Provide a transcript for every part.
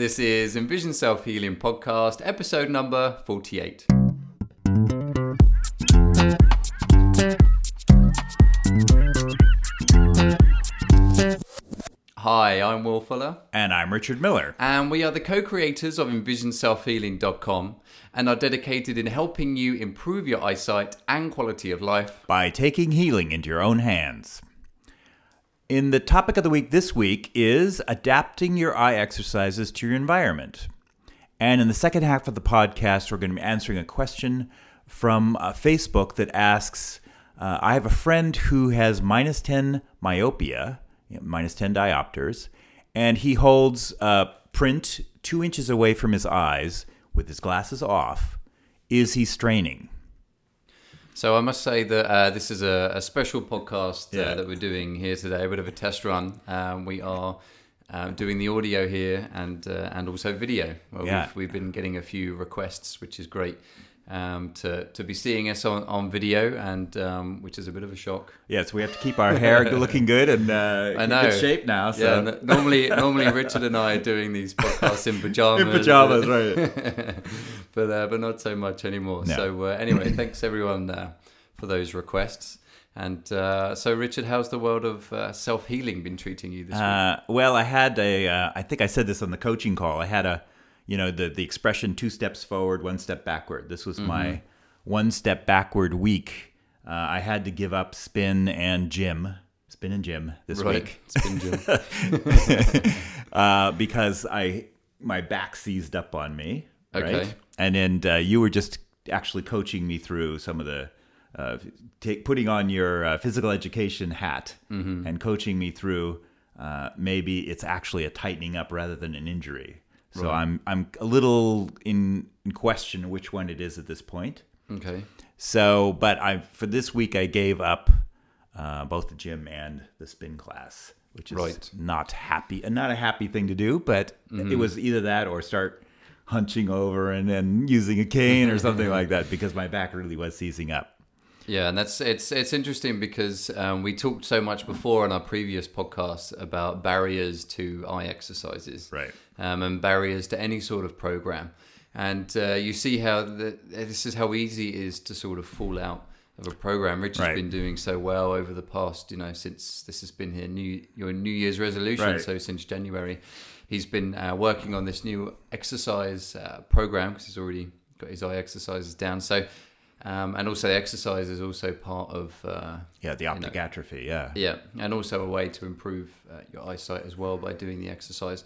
This is Envision Self Healing Podcast, episode number 48. Hi, I'm Will Fuller, And I'm Richard Miller. and we are the co creators of EnvisionSelfHealing.com and are dedicated in helping you improve your eyesight and quality of life. By taking healing into your own hands. In the topic of the week this week is adapting your eye exercises to your environment. And in the second half of the podcast, we're going to be answering a question from uh, Facebook that asks uh, I have a friend who has minus 10 myopia, you know, minus 10 diopters, and he holds a print two inches away from his eyes with his glasses off. Is he straining? So I must say that uh, this is a, a special podcast uh, Yeah. that we're doing here today, a bit of a test run. Um, we are uh, doing the audio here and uh, and also video. Well, Yeah. we've, we've been getting a few requests, which is great um, to to be seeing us on, on video, and um, which is a bit of a shock. Yes, we have to keep our hair looking good and uh, I in know. good shape now. So. Yeah, n- normally normally Richard and I are doing these podcasts in pajamas. in pajamas, right? but uh, but not so much anymore. No. So uh, anyway, thanks everyone uh, for those requests. And uh, so, Richard, how's the world of uh, self healing been treating you this week? Uh, well, I had a. I Uh, think I said this on the coaching call. I had a, you know, the the expression two steps forward, one step backward. This was my Mm-hmm. one step backward week. Uh, I had to give up spin and gym, spin and gym this Right, week been Jill. uh, because I my back seized up on me. Okay. Right? And then uh, you were just actually coaching me through some of the uh, take, putting on your uh, physical education hat Mm-hmm. and coaching me through uh, maybe it's actually a tightening up rather than an injury. So Right. I'm I'm a little in, in question which one it is at this point. okay. So, but I for this week I gave up uh, both the gym and the spin class, which is Right. not happy, and not a happy thing to do. But Mm-hmm. it was either that or start hunching over and then using a cane or something like that because my back really was seizing up. Yeah, and that's it's it's interesting because um, we talked so much before on our previous podcast about barriers to eye exercises, Right. Um, and barriers to any sort of program, and uh, you see how the, this is how easy it is to sort of fall out of a program. Richard's Right. been doing so well over the past, you know, since this has been here new your New Year's resolution. Right. So since January, he's been uh, working on this new exercise uh, program because he's already got his eye exercises down. So. Um, and also, exercise is also part of uh, Yeah, the optic atrophy. Yeah. yeah, and also a way to improve uh, your eyesight as well by doing the exercise.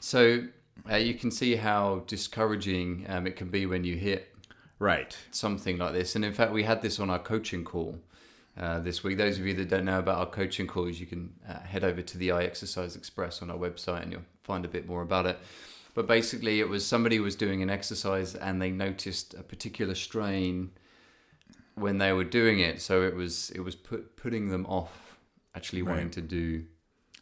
So uh, you can see how discouraging um, it can be when you hit Right. something like this. And in fact, we had this on our coaching call uh, this week. Those of you that don't know about our coaching calls, you can uh, head over to the Eye Exercise Express on our website and you'll find a bit more about it. But basically, it was somebody was doing an exercise and they noticed a particular strain when they were doing it. So it was it was put, putting them off actually wanting to do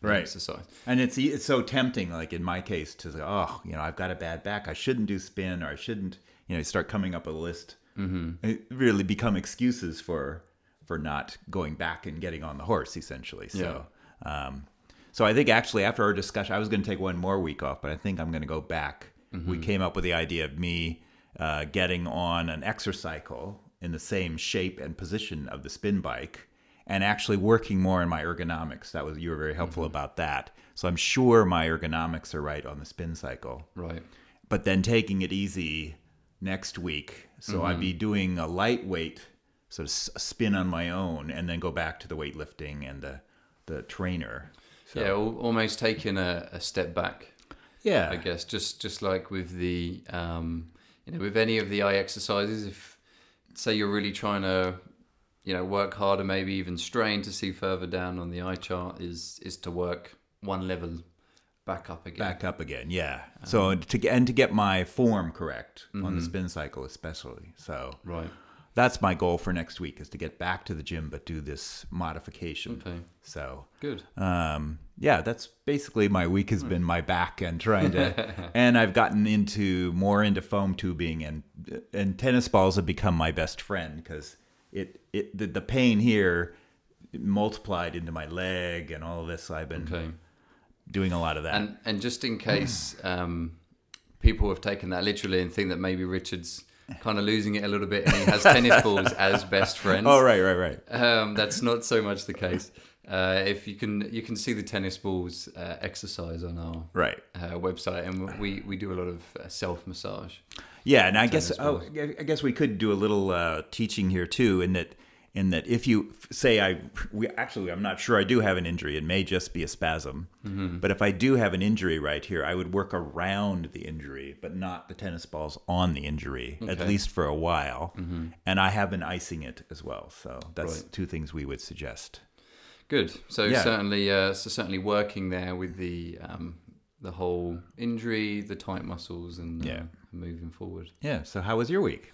Right. exercise. And it's it's so tempting, like in my case, to say, oh, you know, I've got a bad back. I shouldn't do spin, or I shouldn't, you know, start coming up a list. Mm-hmm. Really become excuses for for not going back and getting on the horse, essentially. So, um, so I think actually after our discussion, I was going to take one more week off, but I think I'm going to go back. We came up with the idea of me uh, getting on an exercycle in the same shape and position of the spin bike and actually working more in my ergonomics. That was you were very helpful about that. So I'm sure my ergonomics are right on the spin cycle. Right. But then taking it easy next week. So I'd be doing a lightweight sort of spin on my own and then go back to the weightlifting and the the trainer. So Yeah, almost taking a, a step back. yeah. I guess just just like with the um, you know with any of the eye exercises, if say you're really trying to you know work harder, maybe even strain to see further down on the eye chart, is is to work one level back up again. back up again. Yeah. So to get and to get my form correct on Mm-hmm. the spin cycle especially. So Right. That's my goal for next week is to get back to the gym but do this modification. Okay. So Good. um, yeah, that's basically my week has been my back and trying to, and I've gotten into more into foam tubing and and tennis balls have become my best friend because it it the, the pain here multiplied into my leg and all of this. So I've been Okay. doing a lot of that. And and just in case um, people have taken that literally and think that maybe Richard's kind of losing it a little bit and he has tennis balls as best friends. Oh, right, right, right. Um, that's not so much the case. Uh, if you can, you can see the tennis balls uh, exercise on our Right. uh, website, and we we do a lot of uh, self massage. Yeah, and I guess oh. I guess we could do a little uh, teaching here too, in that in that if you say I we actually I'm not sure I do have an injury, it may just be a spasm, Mm-hmm. but if I do have an injury right here, I would work around the injury, but not the tennis balls on the injury at least for a while, and I have been icing it as well. So that's Right. two things we would suggest. Good. So Yeah. certainly, uh, so certainly working there with the um, the whole injury, the tight muscles, and uh, Yeah. moving forward. Yeah. So how was your week?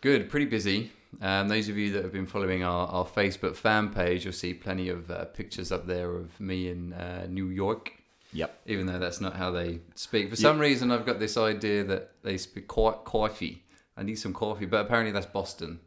Good, pretty busy. Um, those of you that have been following our, our Facebook fan page, you'll see plenty of uh, pictures up there of me in uh, New York. Yep. Even though that's not how they speak. For some reason, I've got this idea that they speak co- coffee. I need some coffee, but apparently that's Boston.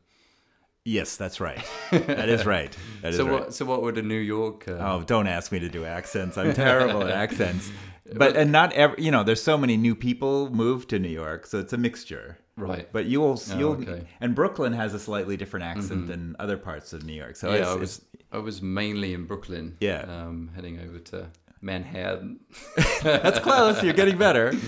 Yes, that's right. That is right. That is So right. what? So what would a New Yorker? Uh, Oh, don't ask me to do accents. I'm terrible at accents. But and not every, you know, there's so many new people move to New York, so it's a mixture. Right. But you will, Oh, you'll, okay. Mm-hmm. and Brooklyn has a slightly different accent than other parts of New York. So yeah, it's, I it's- was I was mainly in Brooklyn. Yeah. Um, heading over to Manhattan. that's close. You're getting better.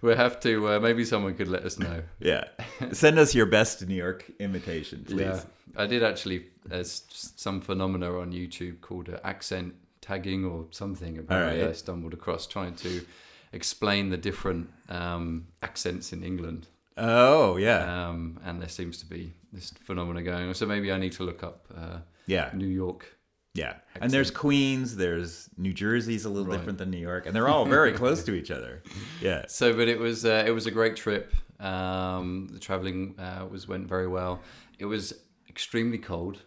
We'll have to. Uh, maybe someone could let us know. Yeah. Send us your best New York imitation, please. Yeah, I did actually. There's some phenomena on YouTube called uh, accent tagging or something. Apparently, Alright. I stumbled across trying to explain the different um, accents in England, Oh, yeah. um, and there seems to be this phenomena going on. So maybe I need to look up uh, yeah. New York. Yeah. And there's Queens, there's New Jersey's a little Right. different than New York, and they're all very close to each other. Yeah. So, but it was uh, it was a great trip. Um, the traveling uh, was went very well. It was extremely cold.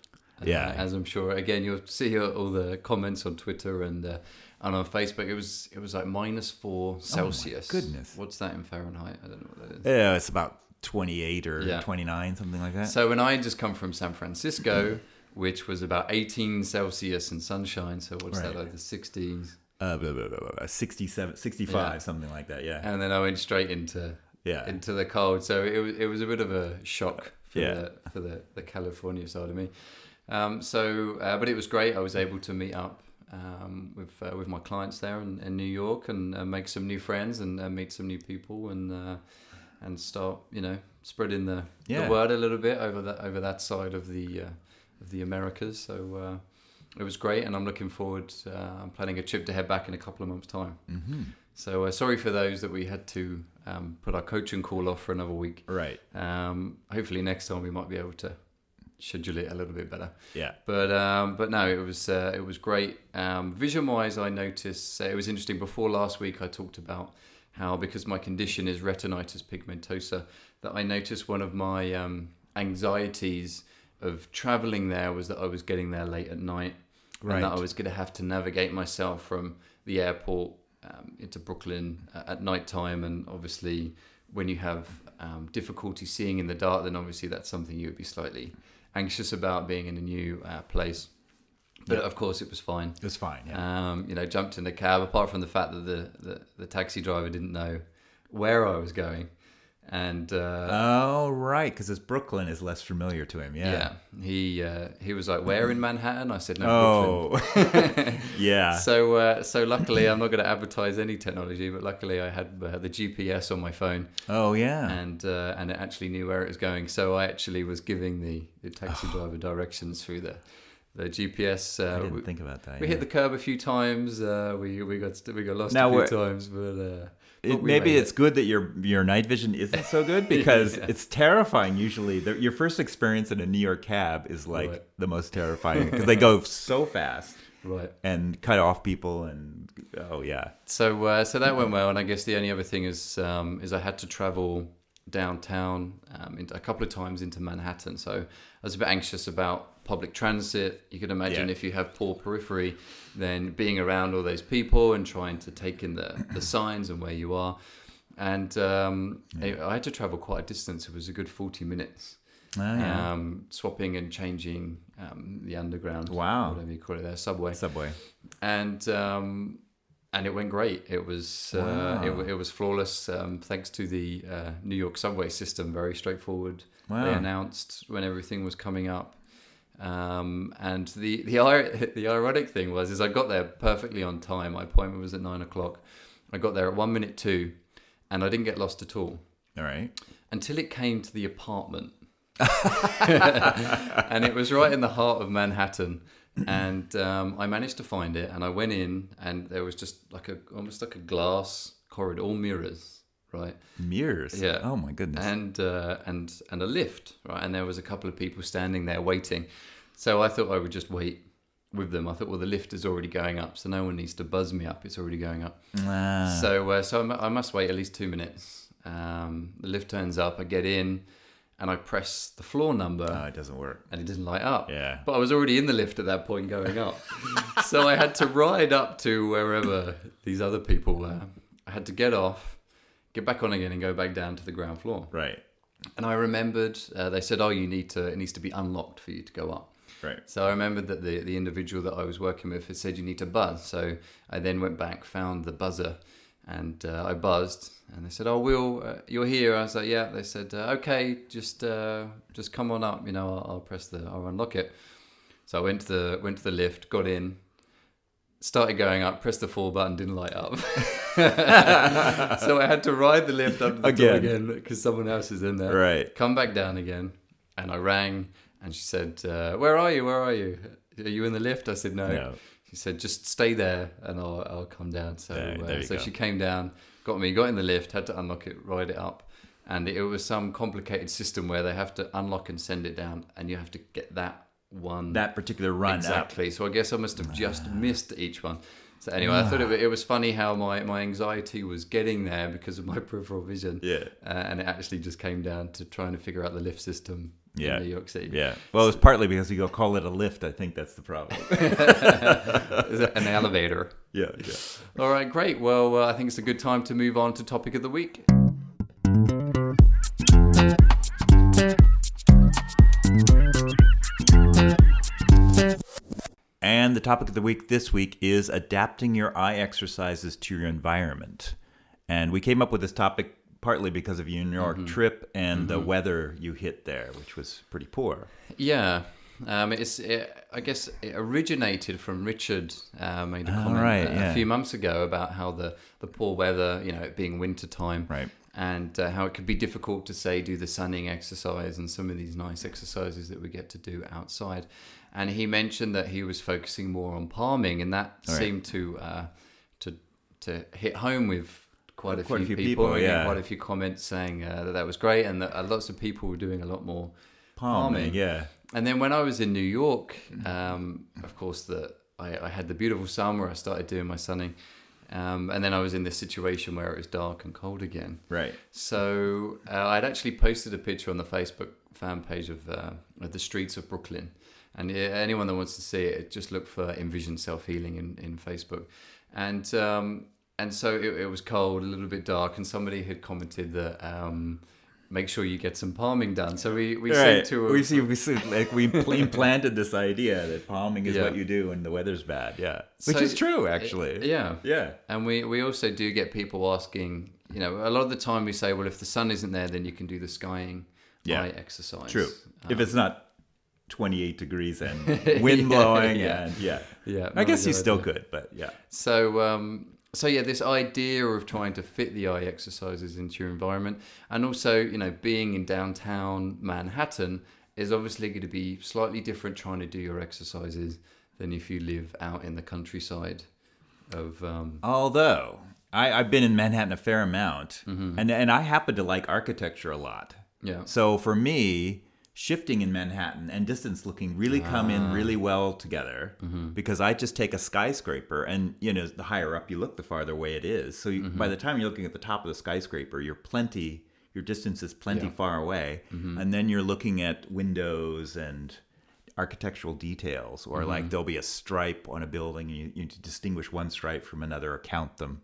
uh, Yeah. as I'm sure. Again, you'll see all all the comments on Twitter and uh, and on Facebook. It was it was like minus four Celsius. goodness. What's that in Fahrenheit? I don't know what that is. Yeah, it's about 28 or Yeah. 29, something like that. So when I had just come from San Francisco, which was about 18 Celsius and sunshine. So what's that like the 60s? uh, blah, blah, blah, blah, blah, 67, 65, Yeah. something like that. Yeah. And then I went straight into Yeah. into the cold. So it was it was a bit of a shock for Yeah. the for the, the California side of me. Um, so, uh, but it was great. I was able to meet up um, with uh, with my clients there in, in New York and uh, make some new friends and uh, meet some new people and uh, and start you know spreading the, Yeah. the word a little bit over that over that side of the uh, of the Americas. So. Uh, it was great, and I'm looking forward. Uh, I'm planning a trip to head back in a couple of months' time. hmm So uh, sorry for those that we had to um, put our coaching call off for another week. Right. Um, hopefully next time we might be able to schedule it a little bit better. Yeah. But um, but no, it was uh, it was great. Um, vision wise, I noticed uh, it was interesting. Before last week, I talked about how because my condition is retinitis pigmentosa, that I noticed one of my um, anxieties of traveling there was that I was getting there late at night, and that I was going to have to navigate myself from the airport um, into Brooklyn uh, at night time, and obviously when you have um, difficulty seeing in the dark, then obviously that's something you would be slightly anxious about being in a new uh, place. But Yeah. of course, it was fine. It was fine. Yeah. Um, you know, jumped in the cab. Apart from the fact that the, the, the taxi driver didn't know where I was going, and uh, oh, right. Because Brooklyn is less familiar to him. yeah. Yeah. he uh, he was like, "Where in Manhattan?" I said, "No, Brooklyn." Oh. yeah. So, uh, so luckily, I'm not going to advertise any technology, but luckily, I had uh, the GPS on my phone, oh, yeah. and uh, and it actually knew where it was going. So I actually was giving the, the taxi Oh. driver directions through the the GPS. I Uh, didn't we, think about that. we yeah. hit the curb a few times. Uh, we we got we got lost Now a few times, but, uh, but It, maybe it's good that your your night vision isn't so good because Yeah. it's terrifying. Usually, the, your first experience in a New York cab is like Right. the most terrifying because they go so fast right. and cut off people and oh yeah, So uh, so that went well, and I guess the only other thing is um, is I had to travel downtown um, a couple of times into Manhattan. So I was a bit anxious about public transit. You can imagine Yeah. if you have poor periphery, then being around all those people and trying to take in the, the signs and where you are. And um, I, I had to travel quite a distance. It was a good forty minutes, oh, yeah. um, swapping and changing um, the underground, Wow. whatever you call it there, subway subway. and um, and it went great. It was uh, it, it was flawless. Um, thanks to the uh, New York subway system, very straightforward. They announced when everything was coming up, um, and the the the ironic thing was is I got there perfectly on time. My appointment was at nine o'clock. I got there at one minute two, and I didn't get lost at all All right. until it came to the apartment. and it was right in the heart of Manhattan. And um, I managed to find it, and I went in, and there was just like a almost like a glass corridor, all mirrors, right? Mirrors. Yeah. Oh my goodness. and uh, and and a lift, right? And there was a couple of people standing there waiting. So I thought I would just wait with them. I thought, well, the lift is already going up, so no one needs to buzz me up. It's already going up. Ah. So, uh, so I mu- I must wait at least two minutes. Um, the lift turns up. I get in, and I press the floor number, Oh, it doesn't work. and it doesn't light up. Yeah. But I was already in the lift at that point, going up. so I had to ride up to wherever these other people were. I had to get off, get back on again, and go back down to the ground floor. Right. And I remembered uh, they said, "Oh, you need to. It needs to be unlocked for you to go up." Right. So I remembered that the, the individual that I was working with had said you need to buzz. So I then went back, found the buzzer, and uh, I buzzed. And they said, "Oh, Will, uh, you're here." I was like, "Yeah." They said, uh, "Okay, just uh, just come on up. You know, I'll, I'll press the, I'll unlock it." So I went to the went to the lift, got in, started going up, pressed the four button, didn't light up. so I had to ride the lift up to the Again. again because someone else is in there Right. come back down again and i rang and she said uh, where are you where are you are you in the lift i said no, No. she said just stay there and i'll, I'll come down so There- uh, there you so go. she came down got me got in the lift had to unlock it ride it up and it was some complicated system where they have to unlock and send it down and you have to get that one That particular run up. exactly so i guess i must have just missed each one so anyway i thought it, it was funny how my, my anxiety was getting there because of my peripheral vision Yeah. uh, and it actually just came down to trying to figure out the lift system Yeah. in New York City. Yeah. Well, it's partly because you go call it a lift. I think that's the problem. Is it an elevator? yeah. Yeah. All right, great. Well, uh, I think it's a good time to move on to topic of the week. And the topic of the week this week is adapting your eye exercises to your environment. And we came up with this topic partly because of your New York trip and the weather you hit there, which was pretty poor. Yeah. Um, it's. It, I guess it originated from Richard uh, made a Oh, comment right, a, yeah. few months ago about how the, the poor weather, you know, it being winter time, Right. and uh, how it could be difficult to say do the sunning exercise and some of these nice exercises that we get to do outside. And he mentioned that he was focusing more on palming, and that All right. seemed to uh, to to hit home with quite a, Quite few, a few people. people, yeah. quite a few comments saying uh, that that was great, and that uh, lots of people were doing a lot more Palming, palming. yeah. And then when I was in New York, um, of course, the I, I had the beautiful sun where I started doing my sunning, um, and then I was in this situation where it was dark and cold again. Right. So uh, I'd actually posted a picture on the Facebook fan page of, uh, of the streets of Brooklyn, and uh, anyone that wants to see it, just look for Envision Self Healing in, in Facebook, and um, and so it, it was cold, a little bit dark, and somebody had commented that. Um, Make sure you get some palming done. So we we Right. sent to a, we see, we see, like we pl- implanted this idea that palming is Yeah. what you do when the weather's bad. Yeah, which So- is true, actually. yeah yeah, And we, we also do get people asking, you know, a lot of the time we say, well, if the sun isn't there, then you can do the skying Yeah. exercise. true. Um, if it's not twenty-eight degrees and wind blowing, yeah. and yeah, yeah, I guess you no still idea. could, but yeah, So, um, so yeah, this idea of trying to fit the eye exercises into your environment, and also, you know, being in downtown Manhattan is obviously going to be slightly different trying to do your exercises than if you live out in the countryside of um, Although I, I've been in Manhattan a fair amount, Mm-hmm. and and I happen to like architecture a lot. yeah So for me, shifting in Manhattan and distance looking really come Ah. in really well together Mm-hmm. because I just take a skyscraper and you know the higher up you look, the farther away it is. So you, Mm-hmm. by the time you're looking at the top of the skyscraper, you're plenty. Your distance is plenty Yeah. Mm-hmm. far away, and then you're looking at windows and architectural details, or Mm-hmm. like there'll be a stripe on a building, and you, you distinguish one stripe from another or count them.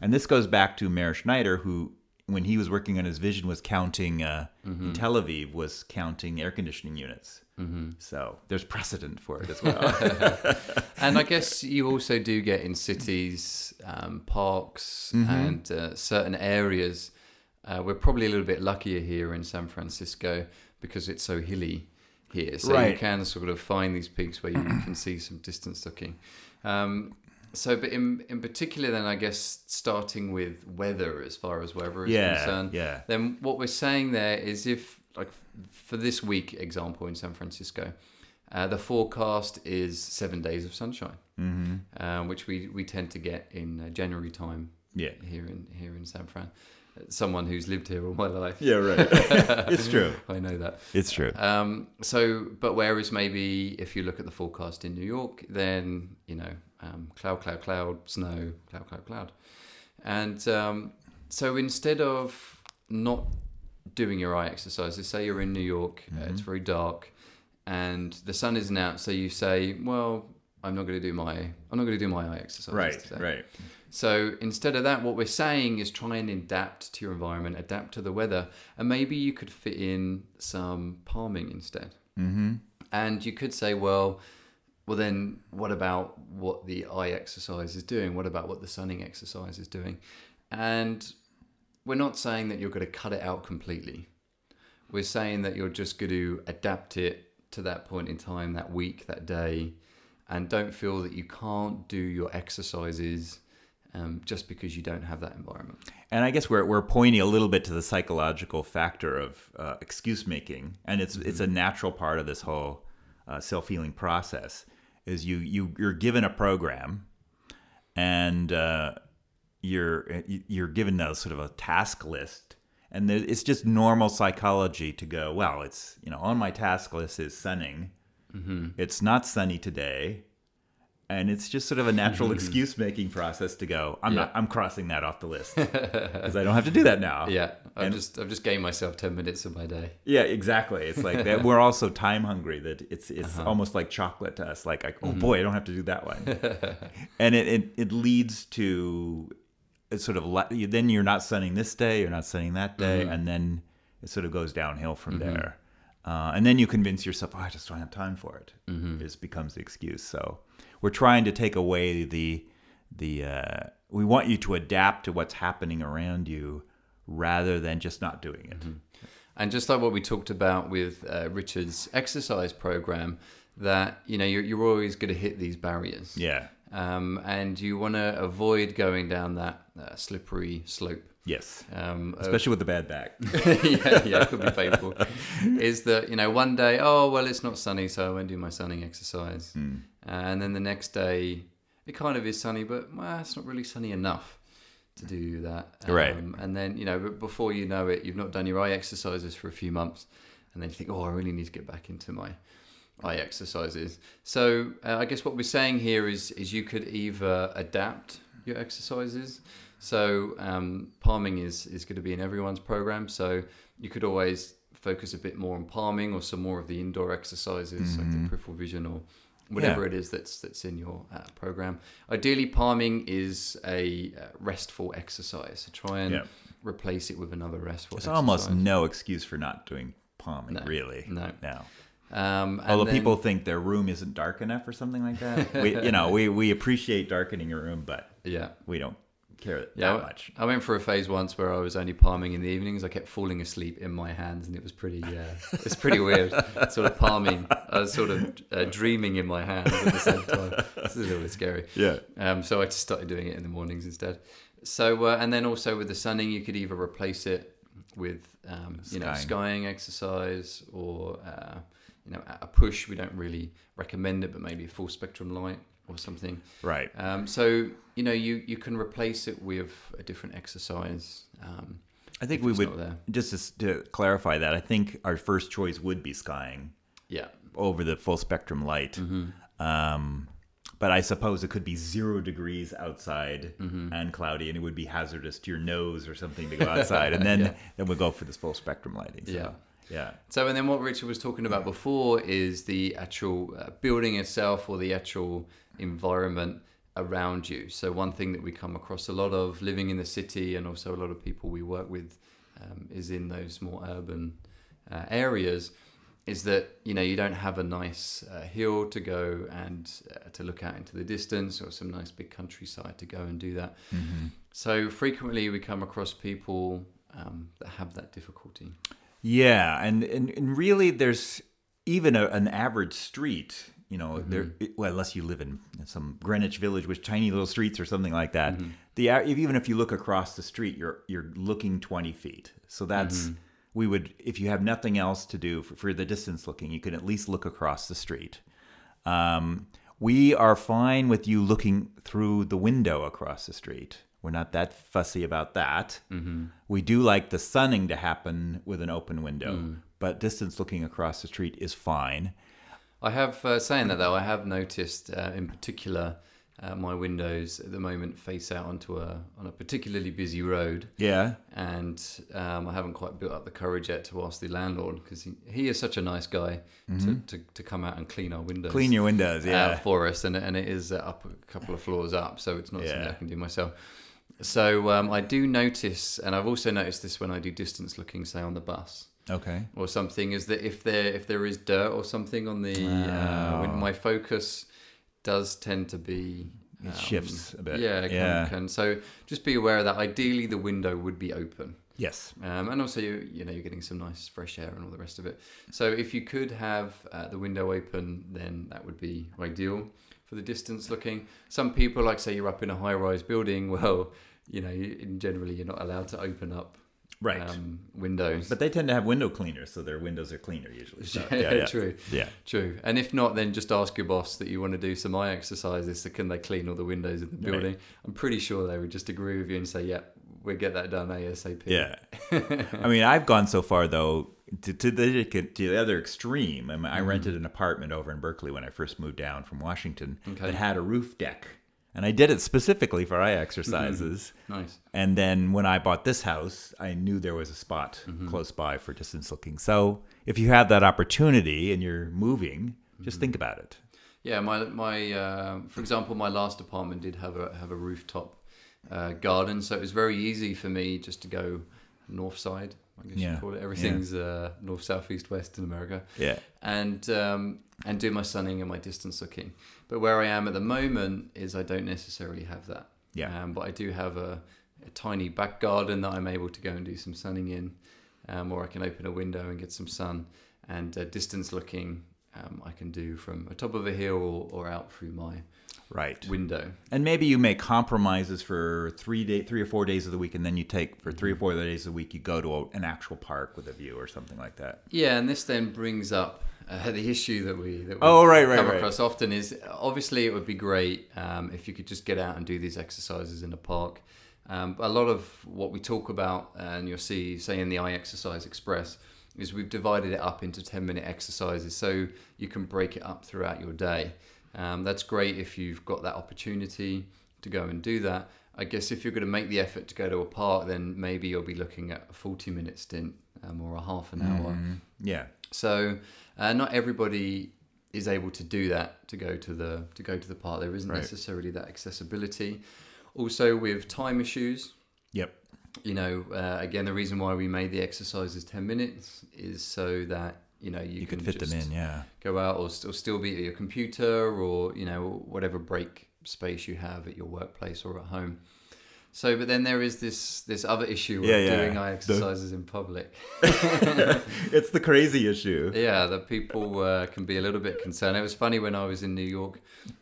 And this goes back to Meir Schneider, who when he was working on his vision was counting uh, in Tel Aviv was counting air conditioning units. Mm-hmm. So there's precedent for it as well. and I guess you also do get in cities, um, parks, Mm-hmm. and uh, certain areas. Uh, we're probably a little bit luckier here in San Francisco because it's so hilly here. So you can sort of find these peaks where you can see some distance looking. Um, so, but in in particular, then I guess starting with weather, as far as weather is Yeah, concerned, yeah. then what we're saying there is if like for this week example in San Francisco, uh, the forecast is seven days of sunshine, mm-hmm. uh, which we, we tend to get in uh, January time yeah. here in here in San Fran. Someone who's lived here all my life, Yeah, right. it's true. I know that. It's true. Um, so, but whereas maybe if you look at the forecast in New York, then you know um, cloud, cloud, cloud, snow, cloud, cloud, cloud, and um, so instead of not doing your eye exercises, say you're in New York, uh, it's very dark, and the sun isn't out, so you say, well, I'm not going to do my I'm not going to do my eye exercises right, today. right. So instead of that, what we're saying is try and adapt to your environment, adapt to the weather, and maybe you could fit in some palming instead. Mm-hmm. And you could say, well, well then, what about what the eye exercise is doing? What about what the sunning exercise is doing? And we're not saying that you're going to cut it out completely. We're saying that you're just going to adapt it to that point in time, that week, that day, and don't feel that you can't do your exercises um, just because you don't have that environment. And I guess we're we're pointing a little bit to the psychological factor of uh, excuse making, and it's it's a natural part of this whole uh, self healing process. Is you you you're given a program, and uh, you're you're given a sort of a task list, and there- it's just normal psychology to go. Well, it's you know on my task list is sunning. It's not sunny today. And it's just sort of a natural excuse making process to go. I'm not. I'm crossing that off the list because I don't have to do that now. Yeah, I've And- just I've just gained myself ten minutes of my day. Yeah, exactly. It's like that. We're also time hungry. That it's it's Uh-huh. almost like chocolate to us. Like, like, oh Mm-hmm. boy, I don't have to do that one. and it, it it leads to it's sort of then you're not sunning this day, you're not sunning that day, Mm-hmm. and then it sort of goes downhill from there. Uh, and then you convince yourself, oh, I just don't have time for it. Mm-hmm. It just becomes the excuse. So we're trying to take away the the uh, we want you to adapt to what's happening around you rather than just not doing it. And just like what we talked about with uh, Richard's exercise program, that you know you're, you're always going to hit these barriers. Yeah. Um, and you want to avoid going down that uh, slippery slope. Yes. Um, of- Especially with the bad back. yeah, yeah, it could be painful. is that you know one day, oh well, it's not sunny, so I won't do my sunning exercise, and then the next day, it kind of is sunny, but well, it's not really sunny enough to do that. Right. Um, and then you know, but before you know it, you've not done your eye exercises for a few months, and then you think, oh, I really need to get back into my eye exercises. So uh, I guess what we're saying here is is you could either adapt your exercises. So um, palming is is going to be in everyone's program. So you could always focus a bit more on palming or some more of the indoor exercises like the peripheral vision or whatever Yeah. it is that's that's in your uh, program. Ideally, palming is a uh, restful exercise. So try and Yeah. replace it with another restful. There's exercise. almost no excuse for not doing palming, No, really. no. No. Um, and Although then- people think their room isn't dark enough or something like that. we, you know, we, we appreciate darkening your room, but yeah. we don't care Yeah, that much. I went for a phase once where I was only palming in the evenings. I kept falling asleep in my hands, and it was pretty. Uh, it's pretty weird. sort of palming. I was sort of uh, dreaming in my hands at the same time. This is a little bit scary. Yeah. Um, so I just started doing it in the mornings instead. So uh, and then also with the sunning, you could either replace it with um, you know Skying. skying exercise or uh, you know a push. We don't really recommend it, but maybe a full spectrum light or something. Right. Um, so you know you you can replace it with a different exercise. Um, I think we would, there. just to, to clarify that, I think our first choice would be skying yeah, over the full spectrum light. Mm-hmm. Um, but I suppose it could be zero degrees outside Mm-hmm. and cloudy, and it would be hazardous to your nose or something to go outside, and then Yeah. then we'll go for this full spectrum lighting. So, Yeah. Yeah, So, and then what Richard was talking about before is the actual uh, building itself or the actual environment. around you. So one thing that we come across a lot of living in the city, and also a lot of people we work with, um, is in those more urban uh, areas. Is that you know you don't have a nice uh, hill to go and uh, to look out into the distance, or some nice big countryside to go and do that. So frequently we come across people um, that have that difficulty. Yeah, and and, and really, there's even a, an average street. You know, Mm-hmm. there. Well, unless you live in some Greenwich Village with tiny little streets or something like that. Mm-hmm. The even if you look across the street, you're you're looking twenty feet. So that's Mm-hmm. we would if you have nothing else to do for, for the distance looking, you can at least look across the street. Um, we are fine with you looking through the window across the street. We're not that fussy about that. Mm-hmm. We do like the sunning to happen with an open window, Mm. but distance looking across the street is fine. I have uh, saying that though, I have noticed uh, in particular uh, my windows at the moment face out onto a on a particularly busy road, Yeah. and um, I haven't quite built up the courage yet to ask the landlord because he, he is such a nice guy to, to, to come out and clean our windows. Mm-hmm. Clean your windows. uh, Yeah. for us, and and it is uh, up a couple of floors up, so it's not something I can do myself. So um, I do notice, and I've also noticed this when I do distance looking, say on the bus okay. or something, is that if there if there is dirt or something on the uh, my focus does tend to be um, shifts a bit. Yeah, it Yeah. Can, can. So just be aware of that. Ideally, the window would be open. Yes. Um, and also, you, you know, you're getting some nice fresh air and all the rest of it. So if you could have uh, the window open, then that would be ideal for the distance looking. Some people, like say you're up in a high-rise building, well, you know, in generally you're not allowed to open up Right. um, windows. but they tend to have window cleaners, so their windows are cleaner usually. So, yeah, true. Yeah. True. And if not, then just ask your boss that you want to do some eye exercises. So can they clean all the windows in the Right. building? I'm pretty sure they would just agree with you and say, "Yeah, we'll get that done ASAP." Yeah. I mean, I've gone so far though to, to the to the other extreme. I, mean, I rented an apartment over in Berkeley when I first moved down from Washington Okay. that had a roof deck, and I did it specifically for eye exercises. Nice. And then when I bought this house, I knew there was a spot close by for distance looking. So if you have that opportunity and you're moving, just think about it. Yeah, my my uh, for example, my last apartment did have a have a rooftop uh, garden, so it was very easy for me just to go north side. I guess Yeah, you call it. Everything's uh, north, south, east, west in America. Yeah. and um, and do my sunning and my distance looking. But where I am at the moment is I don't necessarily have that. Yeah. Um, but I do have a, a tiny back garden that I'm able to go and do some sunning in, um, or I can open a window and get some sun. And uh, distance looking, um, I can do from the top of a hill or, or out through my Right. window. And maybe you make compromises for three day, three or four days of the week, and then you take for Mm-hmm. three or four days of the week, you go to a, an actual park with a view or something like that. Yeah, and this then brings up uh, the issue that we that we Oh, right, right, come right. across often is obviously it would be great um, if you could just get out and do these exercises in a park. Um, a lot of what we talk about, and you'll see, say in the Eye Exercise Express, is we've divided it up into 10 minute exercises so you can break it up throughout your day. Um, that's great if you've got that opportunity to go and do that. I guess if you're going to make the effort to go to a park, then maybe you'll be looking at a 40 minute stint um, or a half an hour. Yeah. So uh, not everybody is able to do that to go to the to go to the park. There isn't Right. necessarily that accessibility. Also, with time issues, Yep. You know, uh, again, the reason why we made the exercises ten minutes is so that you know you, You can fit them in. Yeah. go out or still still be at your computer or you know whatever break space you have at your workplace or at home. So, but then there is this this other issue of Yeah, yeah. doing eye The- exercises in public. it's the crazy issue. Yeah, that people uh, can be a little bit concerned. It was funny when I was in New York.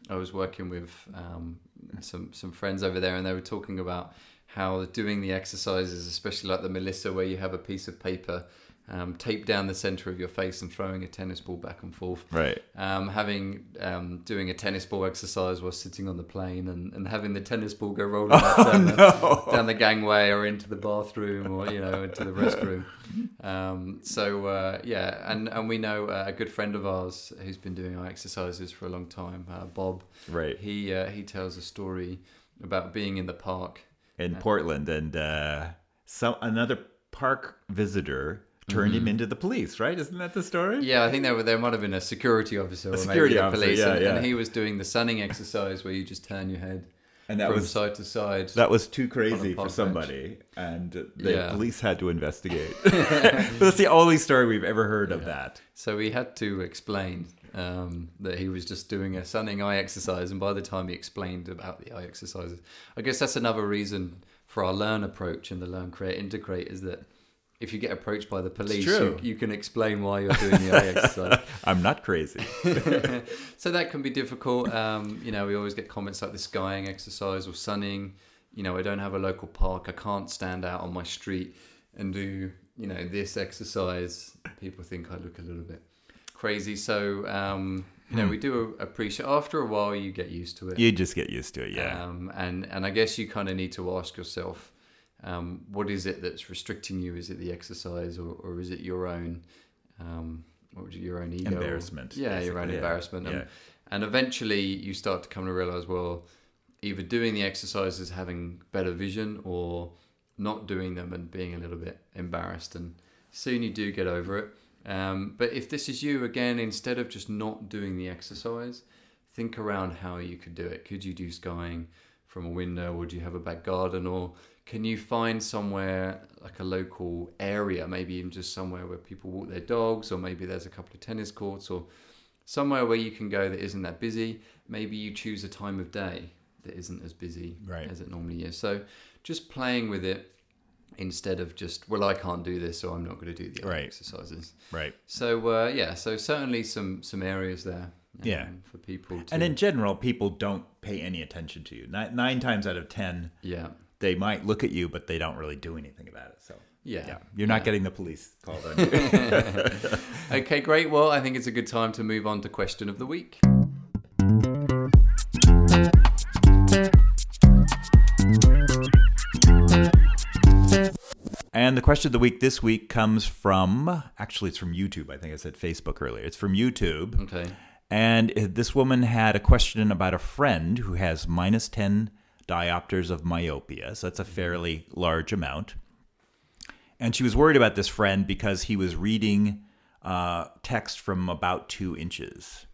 I was working with um, some some friends over there, and they were talking about how doing the exercises, especially like the Melissa, where you have a piece of paper um, taped down the center of your face and throwing a tennis ball back and forth. Right. Um, having um, doing a tennis ball exercise while sitting on the plane and, and having the tennis ball go rolling up down, the, down the gangway or into the bathroom or you know into the restroom. Um, so uh, yeah, and and we know uh, a good friend of ours who's been doing our exercises for a long time, uh, Bob. Right. He uh, he tells a story about being in the park. In Portland, and uh, some another park visitor turned him into the police, right? Isn't that the story? Yeah, I think there, there might have been a security officer or security maybe the officer, police, yeah, and, yeah. and he was doing the sunning exercise where you just turn your head And that from was side to side. that was too crazy for somebody, and the Yeah. police had to investigate. but that's the only story we've ever heard of that. So we had to explain um, that he was just doing a sunning eye exercise, and by the time he explained about the eye exercises, I guess that's another reason for our learn approach and the learn, create, integrate is that if you get approached by the police, you, you can explain why you're doing the eye exercise. I'm not crazy. so that can be difficult. Um, you know, we always get comments like the skying exercise or sunning. You know, I don't have a local park. I can't stand out on my street and do, you know, this exercise. People think I look a little bit crazy. So, um, you know, we do appreciate, after a while, you get used to it. You just get used to it, yeah. Um, and, and I guess you kind of need to ask yourself, um, what is it that's restricting you? Is it the exercise or, or is it your own, um, what would you, your own ego? Embarrassment, Yeah, your own yeah. embarrassment. And, Yeah. and eventually you start to come to realize, well, either doing the exercises, having better vision, or not doing them and being a little bit embarrassed. And soon you do get over it. Um, but if this is you, again, instead of just not doing the exercise, think around how you could do it. Could you do skying from a window, or do you have a back garden, or can you find somewhere like a local area, maybe even just somewhere where people walk their dogs, or maybe there's a couple of tennis courts, or somewhere where you can go that isn't that busy. Maybe you choose a time of day that isn't as busy Right. as it normally is. So just playing with it instead of just, well, I can't do this, so I'm not going to do the other Right. exercises. Right. So uh, yeah, so certainly some some areas there. um, Yeah. for people to And in general, people don't pay any attention to you. Nine, nine times out of ten, yeah they might look at you, but they don't really do anything about it. So, yeah yeah, you're not yeah. getting the police called on you. Okay, great. Well, I think it's a good time to move on to question of the week. The question of the week this week comes from actually, it's from YouTube. I think I said Facebook earlier. It's from YouTube. Okay. And this woman had a question about a friend who has minus 10 diopters of myopia. So that's a fairly large amount. And she was worried about this friend because he was reading uh, text from about two inches.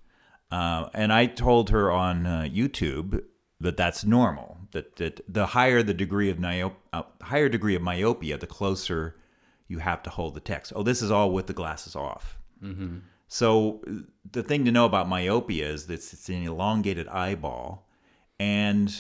Uh, and I told her on uh, YouTube that that's normal. That, that the higher the degree of myop- uh, higher degree of myopia, the closer you have to hold the text. Oh, this is all with the glasses off. So the thing to know about myopia is that it's an elongated eyeball, and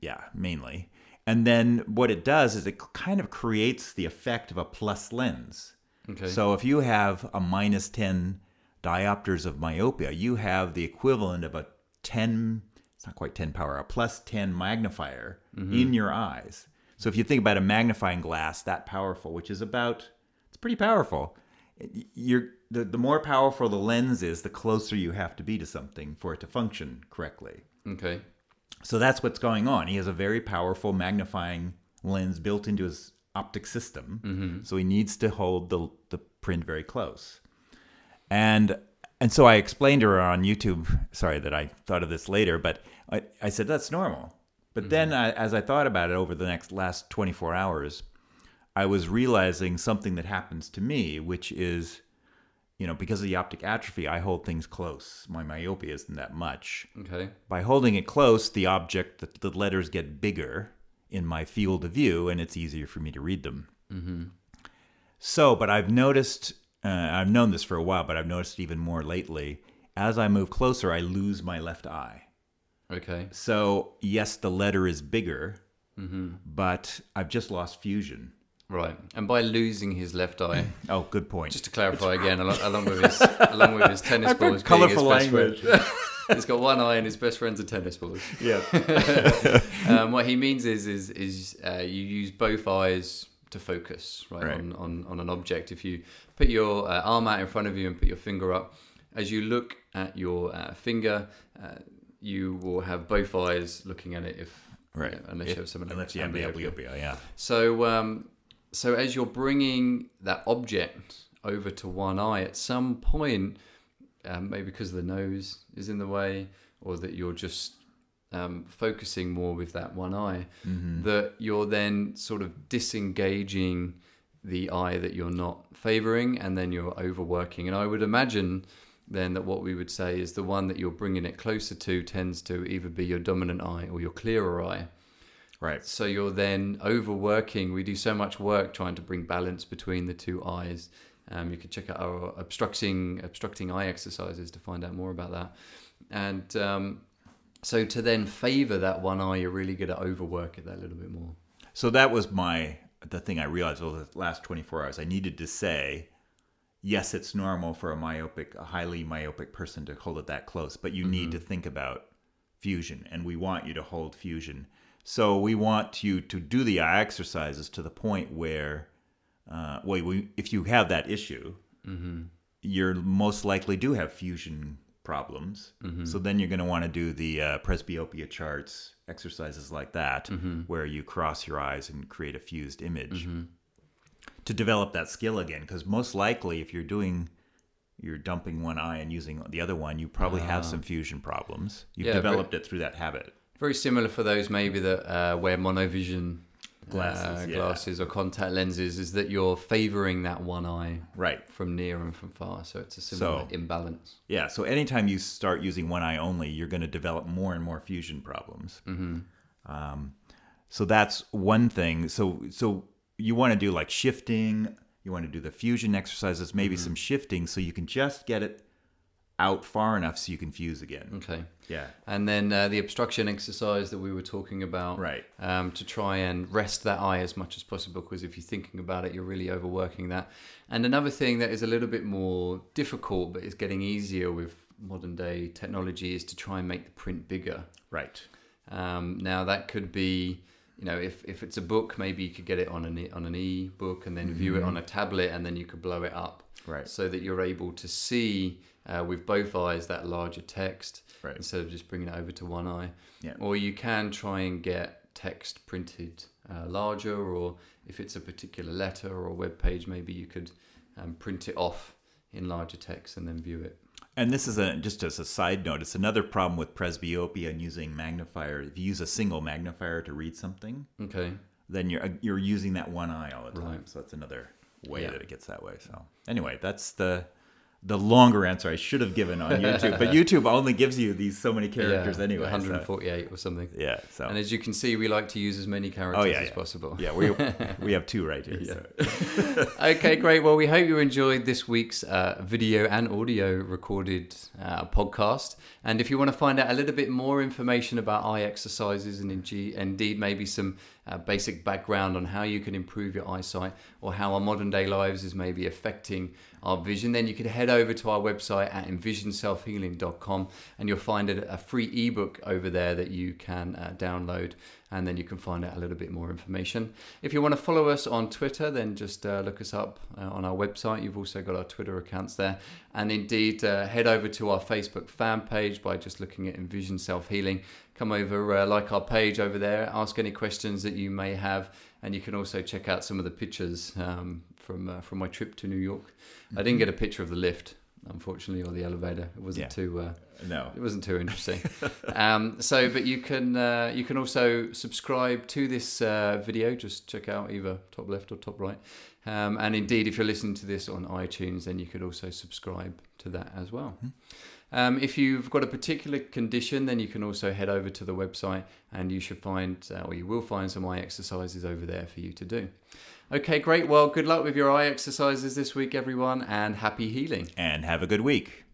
yeah, mainly. And then what it does is it kind of creates the effect of a plus lens. Okay. So if you have a minus 10 diopters of myopia, you have the equivalent of a 10, it's not quite 10 power, a plus 10 magnifier in your eyes. So if you think about a magnifying glass that powerful, which is about, it's pretty powerful. You're, the, the more powerful the lens is, the closer you have to be to something for it to function correctly. Okay. So that's what's going on. He has a very powerful magnifying lens built into his optic system. Mm-hmm. So he needs to hold the, the print very close. And and so I explained to her on YouTube, sorry that I thought of this later, but I, I said that's normal. But then I, as I thought about it over the next last 24 hours, I was realizing something that happens to me, which is, you know, because of the optic atrophy, I hold things close. My myopia isn't that much Okay. by holding it close, the object, the, the letters get bigger in my field of view, and it's easier for me to read them. Mm-hmm. So, but I've noticed, uh, I've known this for a while, but I've noticed it even more lately. As I move closer, I lose my left eye. Okay. So, yes, the letter is bigger, but I've just lost fusion. Right. And by losing his left eye, Oh, good point. just to clarify again, along, along with his along with his tennis balls, being his colourful best friend. language. He's got one eye and his best friends are tennis balls. yeah. um, what he means is is is uh, you use both eyes to focus right, Right. On, on on an object. If you put your uh, arm out in front of you and put your finger up, as you look at your uh, finger, uh, you will have both eyes looking at it. If Right. you know, unless If- you have someone unless you have amblyopia, yeah. so, um, so as you're bringing that object over to one eye, at some point, um, maybe because the nose is in the way, or that you're just um, focusing more with that one eye, that you're then sort of disengaging the eye that you're not favoring, and then you're overworking. And I would imagine then that what we would say is the one that you're bringing it closer to tends to either be your dominant eye or your clearer eye. Right. So you're then overworking. We do so much work trying to bring balance between the two eyes. Um, you can check out our obstructing obstructing eye exercises to find out more about that. And um, so to then favor that one eye, you're really going to overwork it that little bit more. So that was my the thing I realized over the last 24 hours. I needed to say, yes, it's normal for a myopic, a highly myopic person to hold it that close, but you need to think about fusion, and we want you to hold fusion. So we want you to do the eye exercises to the point where, uh, well, we, if you have that issue, you're most likely do have fusion problems. So then you're going to want to do the uh, presbyopia charts, exercises like that, where you cross your eyes and create a fused image to develop that skill again. Because most likely, if you're doing you're dumping one eye and using the other one, you probably have some fusion problems. You've Yeah, developed it through that habit. Very similar for those maybe that uh, wear monovision Glasses, uh, yeah. glasses or contact lenses, is that you're favoring that one eye Right. from near and from far. So it's a similar So- imbalance. Yeah. So anytime you start using one eye only, you're going to develop more and more fusion problems. Mm-hmm. Um, so that's one thing. So so you want to do like shifting. You want to do the fusion exercises, maybe some shifting, so you can just get it out far enough so you can fuse again. Okay. Yeah. And then uh, the obstruction exercise that we were talking about, Right. Um, to try and rest that eye as much as possible, because if you're thinking about it, you're really overworking that. And another thing that is a little bit more difficult, but is getting easier with modern day technology, is to try and make the print bigger. Right. Um, now that could be, you know, if, if it's a book, maybe you could get it on an e- on an e-book and then view it on a tablet, and then you could blow it up, Right. So that you're able to see uh, with both eyes that larger text Right. instead of just bringing it over to one eye. Yeah. Or you can try and get text printed uh, larger, or if it's a particular letter or a web page, maybe you could um, print it off in larger text and then view it. And this is a just as a side note, it's another problem with presbyopia and using magnifier. If you use a single magnifier to read something, Okay. then you're uh, you're using that one eye all the time. Right. So that's another way Yeah. that it gets that way. So anyway, that's the the longer answer I should have given on YouTube, but YouTube only gives you these so many characters yeah, anyway. so- 148 or something. yeah. So And as you can see, we like to use as many characters oh yeah, as yeah. possible. Yeah, we we have two right here. so. okay, great. Well, we hope you enjoyed this week's uh, video and audio recorded uh, podcast. And if you want to find out a little bit more information about eye exercises and indeed maybe some uh, basic background on how you can improve your eyesight or how our modern day lives is maybe affecting our vision, then you can head over to our website at envisionselfhealing.com and you'll find a, a free ebook over there that you can uh, download and then you can find out a little bit more information. If you want to follow us on Twitter, then just uh, look us up uh, on our website. You've also got our Twitter accounts there. And indeed, uh, head over to our Facebook fan page by just looking at Envision Self Healing. Come over, uh, like our page over there, ask any questions that you may have. And you can also check out some of the pictures um, from, uh, from my trip to New York. I didn't get a picture of the lift, unfortunately, or the elevator. It wasn't Yeah. too. Uh, No. it wasn't too interesting. um, so, but you can uh, you can also subscribe to this uh, video. Just check out either top left or top right. Um, and indeed, if you're listening to this on iTunes, then you could also subscribe to that as well. Um, if you've got a particular condition, then you can also head over to the website and you should find, uh, or you will find some eye exercises over there for you to do. Okay, great. Well, good luck with your eye exercises this week, everyone, and happy healing. And have a good week.